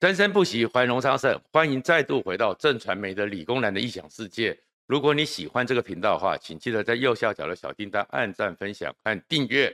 生生不息，繁荣昌盛。欢迎再度回到正传媒的理工男的异想世界。如果你喜欢这个频道的话，请记得在右下角的小叮当按赞、分享和订阅。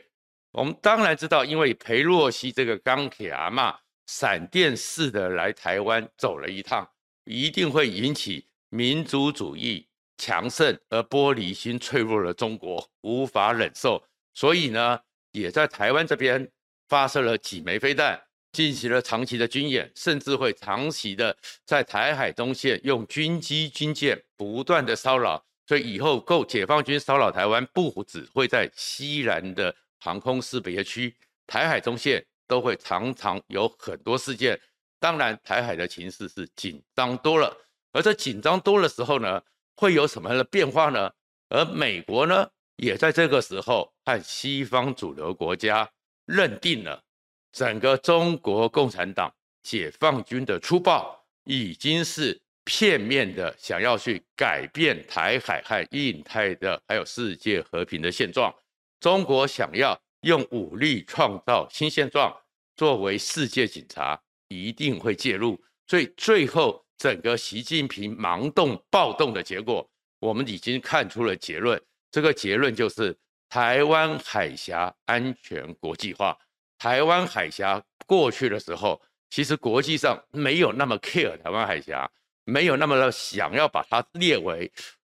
我们当然知道，因为裴洛西这个钢铁阿嬷闪电似的来台湾走了一趟，一定会引起民族主义强盛而玻璃心脆弱的中国无法忍受，所以呢，也在台湾这边发射了几枚飞弹。进行了长期的军演，甚至会长期的在台海中线用军机、军舰不断的骚扰，所以以后够解放军骚扰台湾，不只会在西南的航空识别区，台海中线都会常常有很多事件。当然，台海的情势是紧张多了，而这紧张多的时候呢，会有什么样的变化呢？而美国呢，也在这个时候和西方主流国家认定了。整个中国共产党、解放军的粗暴，已经是片面的想要去改变台海和印太的，还有世界和平的现状。中国想要用武力创造新现状，作为世界警察，一定会介入。所以最后，整个习近平盲动暴动的结果，我们已经看出了结论。这个结论就是台湾海峡安全国际化。台湾海峡过去的时候，其实国际上没有那么 care 台湾海峡，没有那么的想要把它列为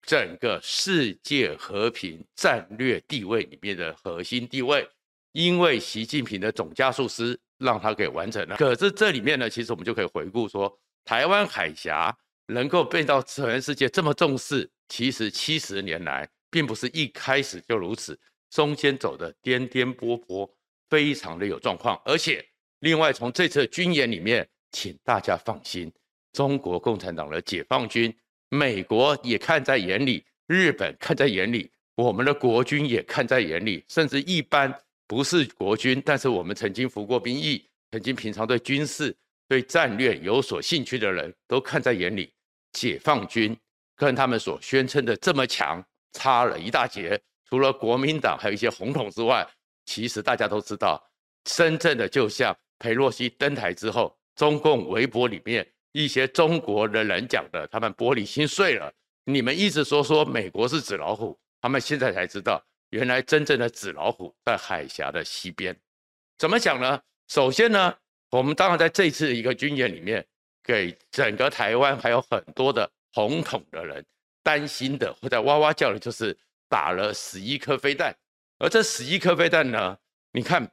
整个世界和平战略地位里面的核心地位，因为习近平的总加速师让他给完成了。可是这里面呢，其实我们就可以回顾说，台湾海峡能够被到全世界这么重视，其实七十年来并不是一开始就如此，中间走的颠颠簸簸。非常的有状况，而且另外从这次军演里面，请大家放心，中国共产党的解放军，美国也看在眼里，日本看在眼里，我们的国军也看在眼里，甚至一般不是国军，但是我们曾经服过兵役，曾经平常对军事、对战略有所兴趣的人都看在眼里，解放军跟他们所宣称的这么强，差了一大截，除了国民党还有一些红统之外。其实大家都知道，真正的就像裴洛西登台之后，中共微博里面一些中国的人讲的，他们玻璃心碎了。你们一直说说美国是纸老虎，他们现在才知道，原来真正的纸老虎在海峡的西边。怎么讲呢？首先呢，我们当然在这次一个军演里面，给整个台湾还有很多的红统的人担心的，或者哇哇叫的，就是打了十一颗飞弹。而这十一颗飞弹呢？你看，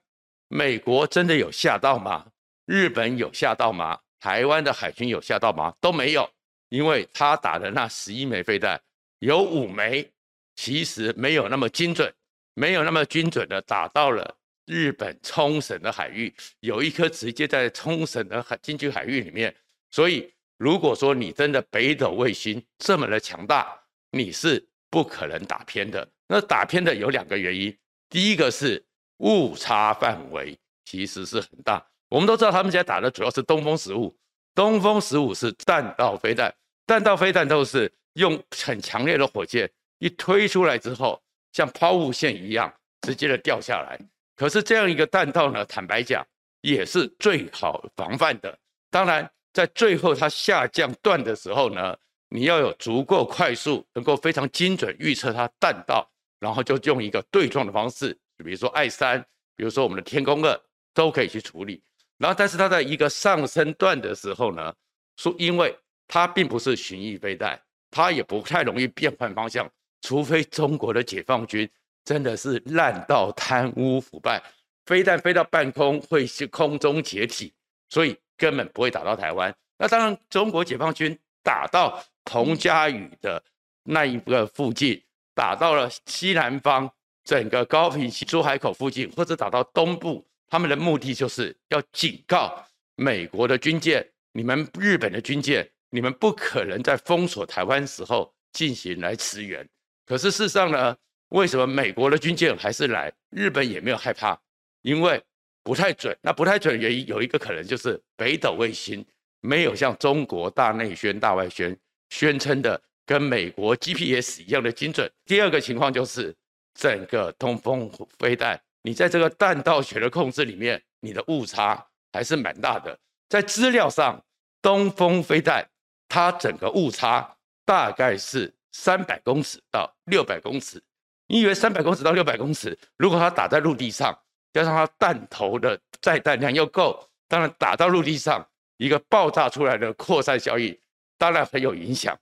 美国真的有吓到吗？日本有吓到吗？台湾的海军有吓到吗？都没有，因为他打的那十一枚飞弹，有五枚其实没有那么精准，没有那么精准的打到了日本冲绳的海域，有一颗直接在冲绳的海经济海域里面。所以，如果说你真的北斗卫星这么的强大，你是不可能打偏的。那打偏的有两个原因，第一个是误差范围其实是很大。我们都知道他们现在打的主要是东风十五，东风十五是弹道飞弹，弹道飞弹都是用很强烈的火箭一推出来之后，像抛物线一样直接的掉下来。可是这样一个弹道呢，坦白讲也是最好防范的。当然，在最后它下降段的时候呢，你要有足够快速，能够非常精准预测它弹道。然后就用一个对撞的方式，比如说爱三，比如说我们的天宫二，都可以去处理。然后，但是它在一个上升段的时候呢，说因为它并不是巡弋飞弹，它也不太容易变换方向，除非中国的解放军真的是烂到贪污腐败，飞弹飞到半空会是空中解体，所以根本不会打到台湾。那当然，中国解放军打到彭佳屿的那一个附近。打到了西南方，整个高屏溪出海口附近，或者打到东部，他们的目的就是要警告美国的军舰，你们日本的军舰，你们不可能在封锁台湾时候进行来驰援。可是事实上呢，为什么美国的军舰还是来，日本也没有害怕？因为不太准。那不太准的原因有一个可能就是北斗卫星没有像中国大内宣、大外宣宣称的。跟美国 GPS 一样的精准。第二个情况就是，整个东风飞弹，你在这个弹道学的控制里面，你的误差还是蛮大的。在资料上，东风飞弹它整个误差大概是三百公尺到六百公尺。你以为三百公尺到六百公尺，如果它打在陆地上，加上它弹头的载弹量又够，当然打到陆地上一个爆炸出来的扩散效应，当然很有影响。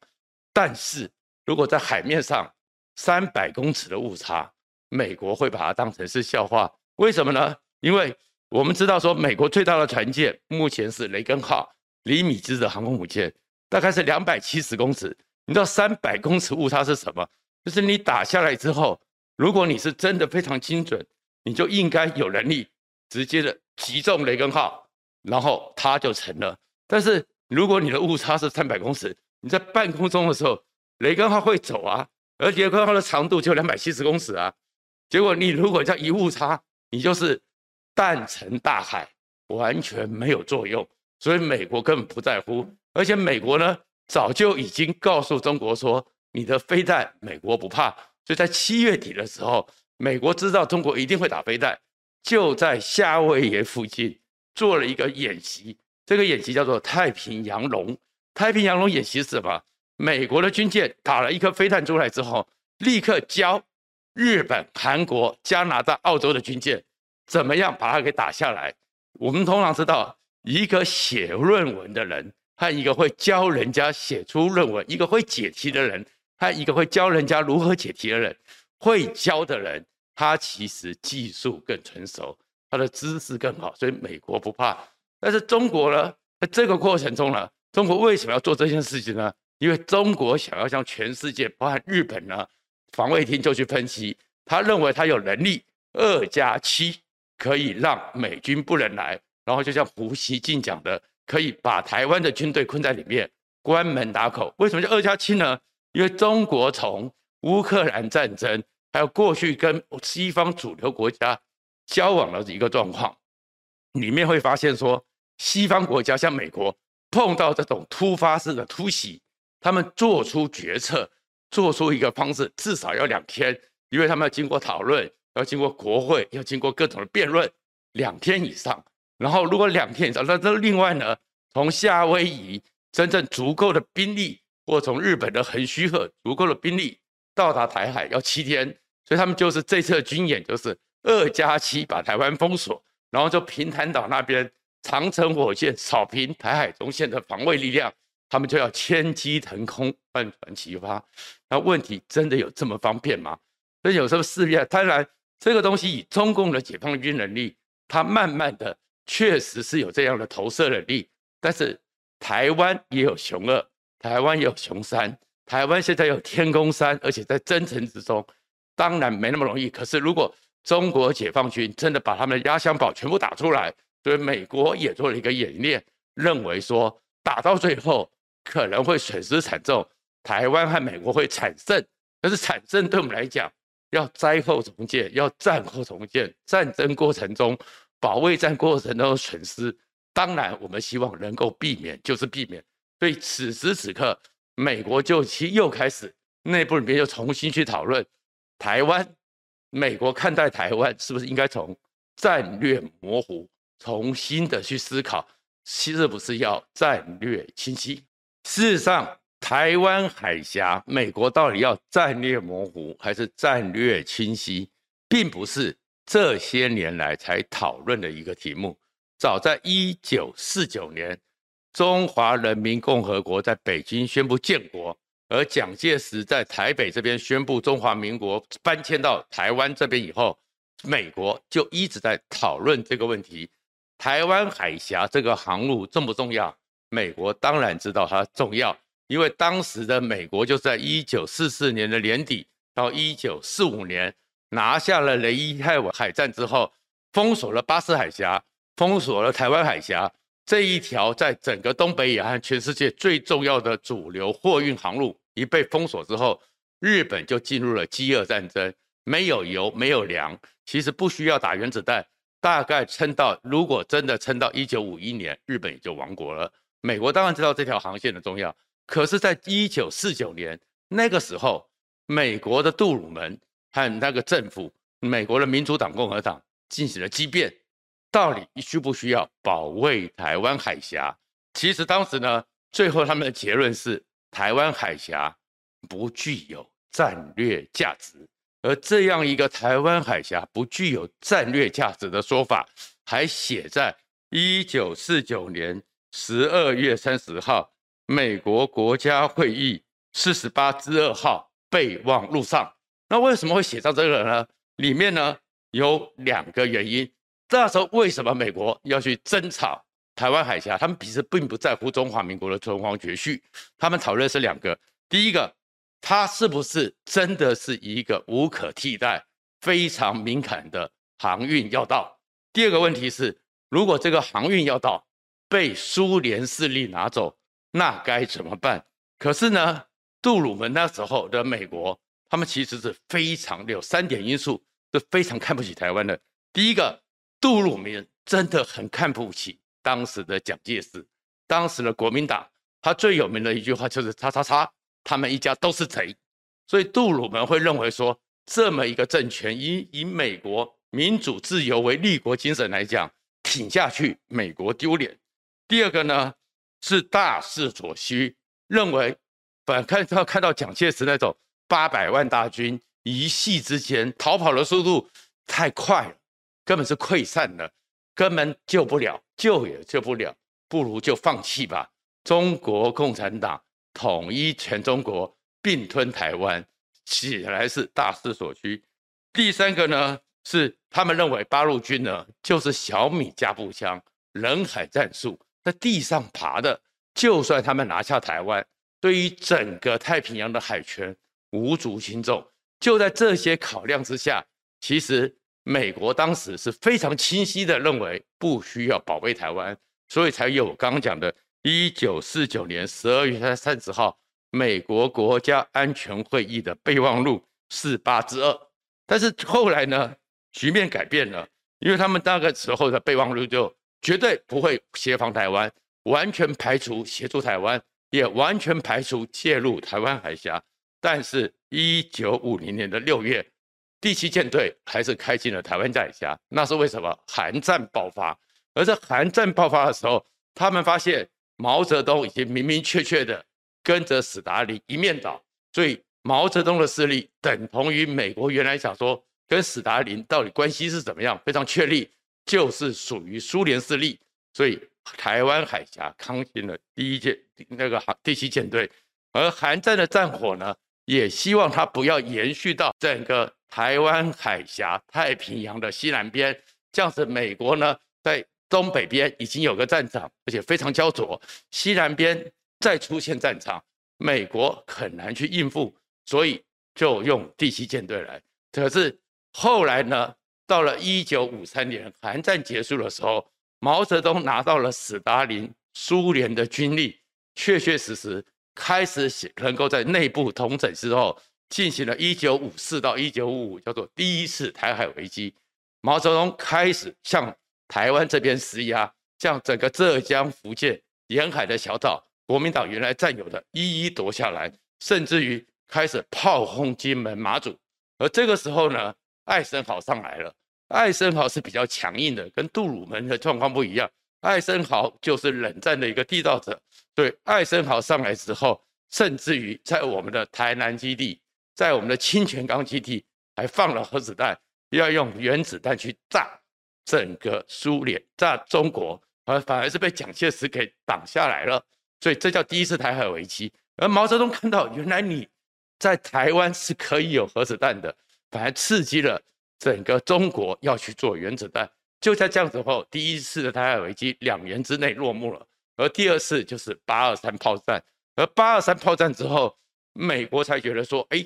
但是如果在海面上三百公尺的误差，美国会把它当成是笑话。为什么呢？因为我们知道说，美国最大的船舰目前是雷根号，李米兹的航空母舰，大概是两百七十公尺。你知道三百公尺误差是什么？就是你打下来之后，如果你是真的非常精准，你就应该有能力直接的击中雷根号，然后它就成了。但是如果你的误差是三百公尺，你在半空中的时候，雷根号会走啊，而雷根号的长度就两百七十公尺啊。结果你如果这样一误差，你就是弹沉大海，完全没有作用。所以美国根本不在乎，而且美国呢，早就已经告诉中国说。你的飞弹，美国不怕，所以在七月底的时候，美国知道中国一定会打飞弹，就在夏威夷附近做了一个演习。这个演习叫做太平洋龙。太平洋龙演习是什么？美国的军舰打了一颗飞弹出来之后，立刻教日本、韩国、加拿大、澳洲的军舰怎么样把它给打下来。我们通常知道，一个写论文的人和一个会教人家写出论文、一个会解题的人。他一个会教人家如何解题的人，会教的人，他其实技术更成熟，他的知识更好，所以美国不怕。但是中国呢，在这个过程中呢，中国为什么要做这件事情呢？因为中国想要向全世界，包含日本呢，防卫厅就去分析，他认为他有能力二加七可以让美军不能来，然后就像胡锡进讲的，可以把台湾的军队困在里面，关门打口。为什么叫二加七呢？因为中国从乌克兰战争，还有过去跟西方主流国家交往的一个状况，里面会发现说，西方国家像美国碰到这种突发式的突袭，他们做出决策，做出一个方式，至少要两天，因为他们要经过讨论，要经过国会，要经过各种的辩论，两天以上。然后如果两天以上，那那另外呢，从夏威夷真正足够的兵力。或从日本的横须贺足够的兵力到达台海要七天，所以他们就是这次的军演就是二加七把台湾封锁，然后就平潭岛那边长城火箭扫平台海中线的防卫力量，他们就要千机腾空万船齐发。那问题真的有这么方便吗？所以有时候试验，当然这个东西以中共的解放军能力，它慢慢的确实是有这样的投射能力，但是台湾也有雄二。台湾有雄三，台湾现在有天宫三，而且在征程之中，当然没那么容易。可是如果中国解放军真的把他们的压箱宝全部打出来，所以美国也做了一个演练，认为说打到最后可能会损失惨重，台湾和美国会惨胜。但是惨胜对我们来讲，要灾后重建，要战后重建，战争过程中保卫战过程中的损失，当然我们希望能够避免，就是避免。所以此时此刻，美国就其又开始内部里面又重新去讨论台湾，美国看待台湾是不是应该从战略模糊重新的去思考，是不是要战略清晰？事实上，台湾海峡，美国到底要战略模糊还是战略清晰，并不是这些年来才讨论的一个题目。早在一九四九年。中华人民共和国在北京宣布建国，而蒋介石在台北这边宣布中华民国搬迁到台湾这边以后，美国就一直在讨论这个问题。台湾海峡这个航路重不重要？美国当然知道它重要，因为当时的美国就在一九四四年的年底到一九四五年拿下了雷伊海海战之后，封锁了巴士海峡，封锁了台湾海峡。这一条在整个东北亚和全世界最重要的主流货运航路一被封锁之后，日本就进入了饥饿战争，没有油，没有粮，其实不需要打原子弹，大概撑到如果真的撑到一九五一年，日本也就亡国了。美国当然知道这条航线的重要，可是，在一九四九年那个时候，美国的杜鲁门和那个政府，美国的民主党、共和党进行了激辩。到底需不需要保卫台湾海峡？其实当时呢，最后他们的结论是台湾海峡不具有战略价值。而这样一个台湾海峡不具有战略价值的说法，还写在一九四九年十二月三十号美国国家会议四十八之二号备忘录上。那为什么会写上这个呢？里面呢有两个原因。那时候为什么美国要去争吵台湾海峡？他们其实并不在乎中华民国的存亡绝续，他们讨论是两个。第一个，它是不是真的是一个无可替代、非常敏感的航运要道？第二个问题是，如果这个航运要道被苏联势力拿走，那该怎么办？可是呢，杜鲁门那时候的美国。他们其实是非常有三点因素是非常看不起台湾的。第一个，杜鲁门真的很看不起当时的蒋介石，当时的国民党，他最有名的一句话就是“叉叉叉”，他们一家都是贼。所以杜鲁门会认为说，这么一个政权以以美国民主自由为立国精神来讲，挺下去美国丢脸。第二个呢，是大势所趋，认为反看到看到蒋介石那种。八百万大军一夕之间逃跑的速度太快了，根本是溃散了，根本救不了，救也救不了，不如就放弃吧。中国共产党统一全中国，并吞台湾，显然是大势所趋。第三个呢，是他们认为八路军呢就是小米加步枪，人海战术，在地上爬的，就算他们拿下台湾，对于整个太平洋的海权。无足轻重，就在这些考量之下，其实美国当时是非常清晰的认为不需要保卫台湾，所以才有刚刚讲的1949年12月30号美国国家安全会议的备忘录48之二。但是后来呢，局面改变了，因为他们那个时候的备忘录就绝对不会协防台湾，完全排除协助台湾，也完全排除介入台湾海峡。但是，一九五零年的六月，第七舰队还是开进了台湾海峡。那是为什么？韩战爆发。而在韩战爆发的时候，他们发现毛泽东已经明明确确的跟着史达林一面倒，所以毛泽东的势力等同于美国原来想说跟史达林到底关系是怎么样，非常确立，就是属于苏联势力。所以台湾海峡开进了第一舰那个第七舰队，而韩战的战火呢？也希望它不要延续到整个台湾海峡、太平洋的西南边，这样子美国呢在东北边已经有个战场，而且非常焦灼，西南边再出现战场，美国很难去应付，所以就用第七舰队来。可是后来呢，到了一九五三年韩战结束的时候，毛泽东拿到了史达林苏联的军力，确确实实。开始能够在内部统整之后，进行了1954到1955，叫做第一次台海危机。毛泽东开始向台湾这边施压，向整个浙江、福建沿海的小岛，国民党原来占有的一一夺下来，甚至于开始炮轰金门、马祖。而这个时候呢，艾森豪上来了。艾森豪是比较强硬的，跟杜鲁门的状况不一样。艾森豪就是冷战的一个缔造者。对，艾森豪上来之后，甚至于在我们的台南基地，在我们的清泉岗基地，还放了核子弹，要用原子弹去炸整个苏联，炸中国，而反而是被蒋介石给挡下来了。所以这叫第一次台海危机。而毛泽东看到，原来你在台湾是可以有核子弹的，反而刺激了整个中国要去做原子弹。就在这样子后，第一次的台海危机两年之内落幕了。而第二次就是八二三炮战，而八二三炮战之后，美国才觉得说，哎，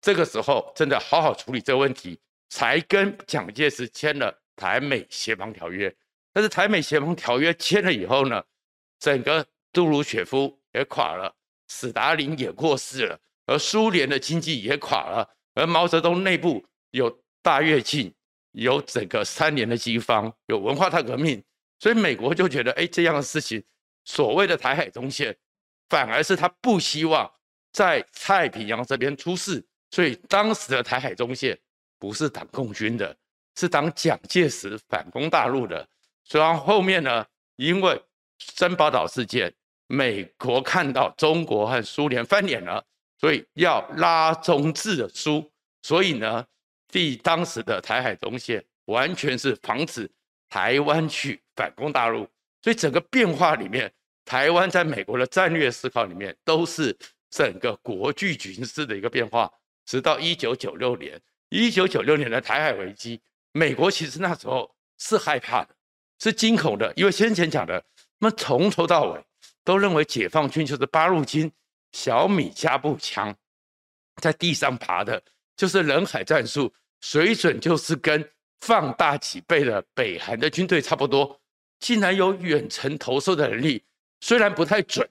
这个时候真的好好处理这个问题，才跟蒋介石签了台美协防条约。但是台美协防条约签了以后呢，整个杜鲁雪夫也垮了，史达林也过世了，而苏联的经济也垮了，而毛泽东内部有大跃进，有整个三年的饥荒，有文化大革命。所以美国就觉得，哎，这样的事情，所谓的台海中线，反而是他不希望在太平洋这边出事。所以当时的台海中线不是党共军的，是当蒋介石反攻大陆的。虽然后面呢，因为珍宝岛事件，美国看到中国和苏联翻脸了，所以要拉中制的苏，所以呢，第当时的台海中线完全是防止台湾去反攻大陆，所以整个变化里面，台湾在美国的战略思考里面都是整个国际局势的一个变化。直到一九九六年，一九九六年的台海危机，美国其实那时候是害怕的，是惊恐的，因为先前讲的，那么从头到尾都认为解放军就是八路军小米加步枪，在地上爬的，就是人海战术，水准就是跟放大几倍的北韩的军队差不多，竟然有远程投射的能力，虽然不太准，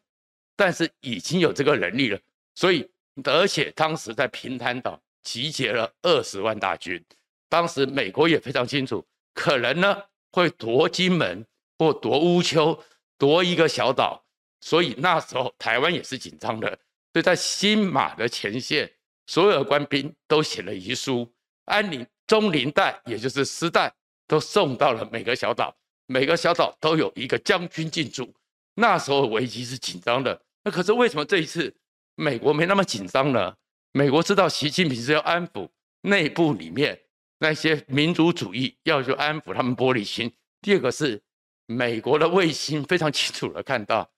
但是已经有这个能力了，所以。而且当时在平潭岛集结了二十万大军，当时美国也非常清楚，可能呢会夺金门或夺乌丘，夺一个小岛，所以那时候台湾也是紧张的。所以在新马的前线，所有的官兵都写了遗书，安宁中林带，也就是丝带，都送到了每个小岛，每个小岛都有一个将军进驻。那时候危机是紧张的，那可是为什么这一次？美国没那么紧张呢。美国知道习近平是要安抚内部里面那些民族主义，要去安抚他们玻璃心。第二个是美国的卫星非常清楚的看到，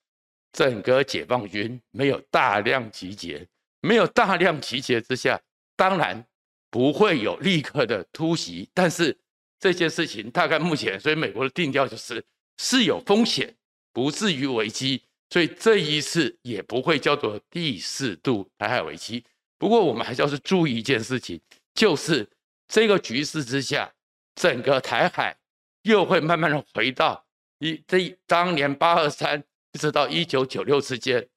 整个解放军没有大量集结，没有大量集结之下，当然不会有立刻的突袭。但是这件事情大概目前，所以美国的定调就是是有风险，不至于危机。所以这一次也不会叫做第四度台海危机。不过我们还是要是注意一件事情，就是这个局势之下，整个台海又会慢慢的回到一这当年八二三一直到一九九六之间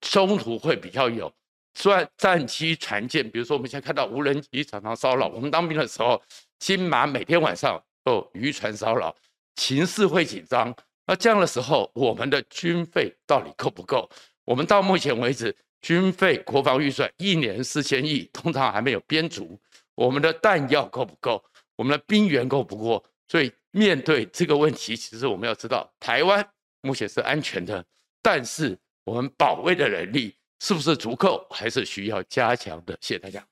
冲突会比较有。虽然战机船舰，比如说我们现在看到无人机常常骚扰，我们当兵的时候，金马每天晚上都渔船骚扰，情势会紧张。那这样的时候，我们的军费到底够不够？我们到目前为止，军费国防预算一年四千亿，通常还没有编足。我们的弹药够不够？我们的兵员够不够？所以面对这个问题，其实我们要知道，台湾目前是安全的，但是我们保卫的能力是不是足够，还是需要加强的？谢谢大家。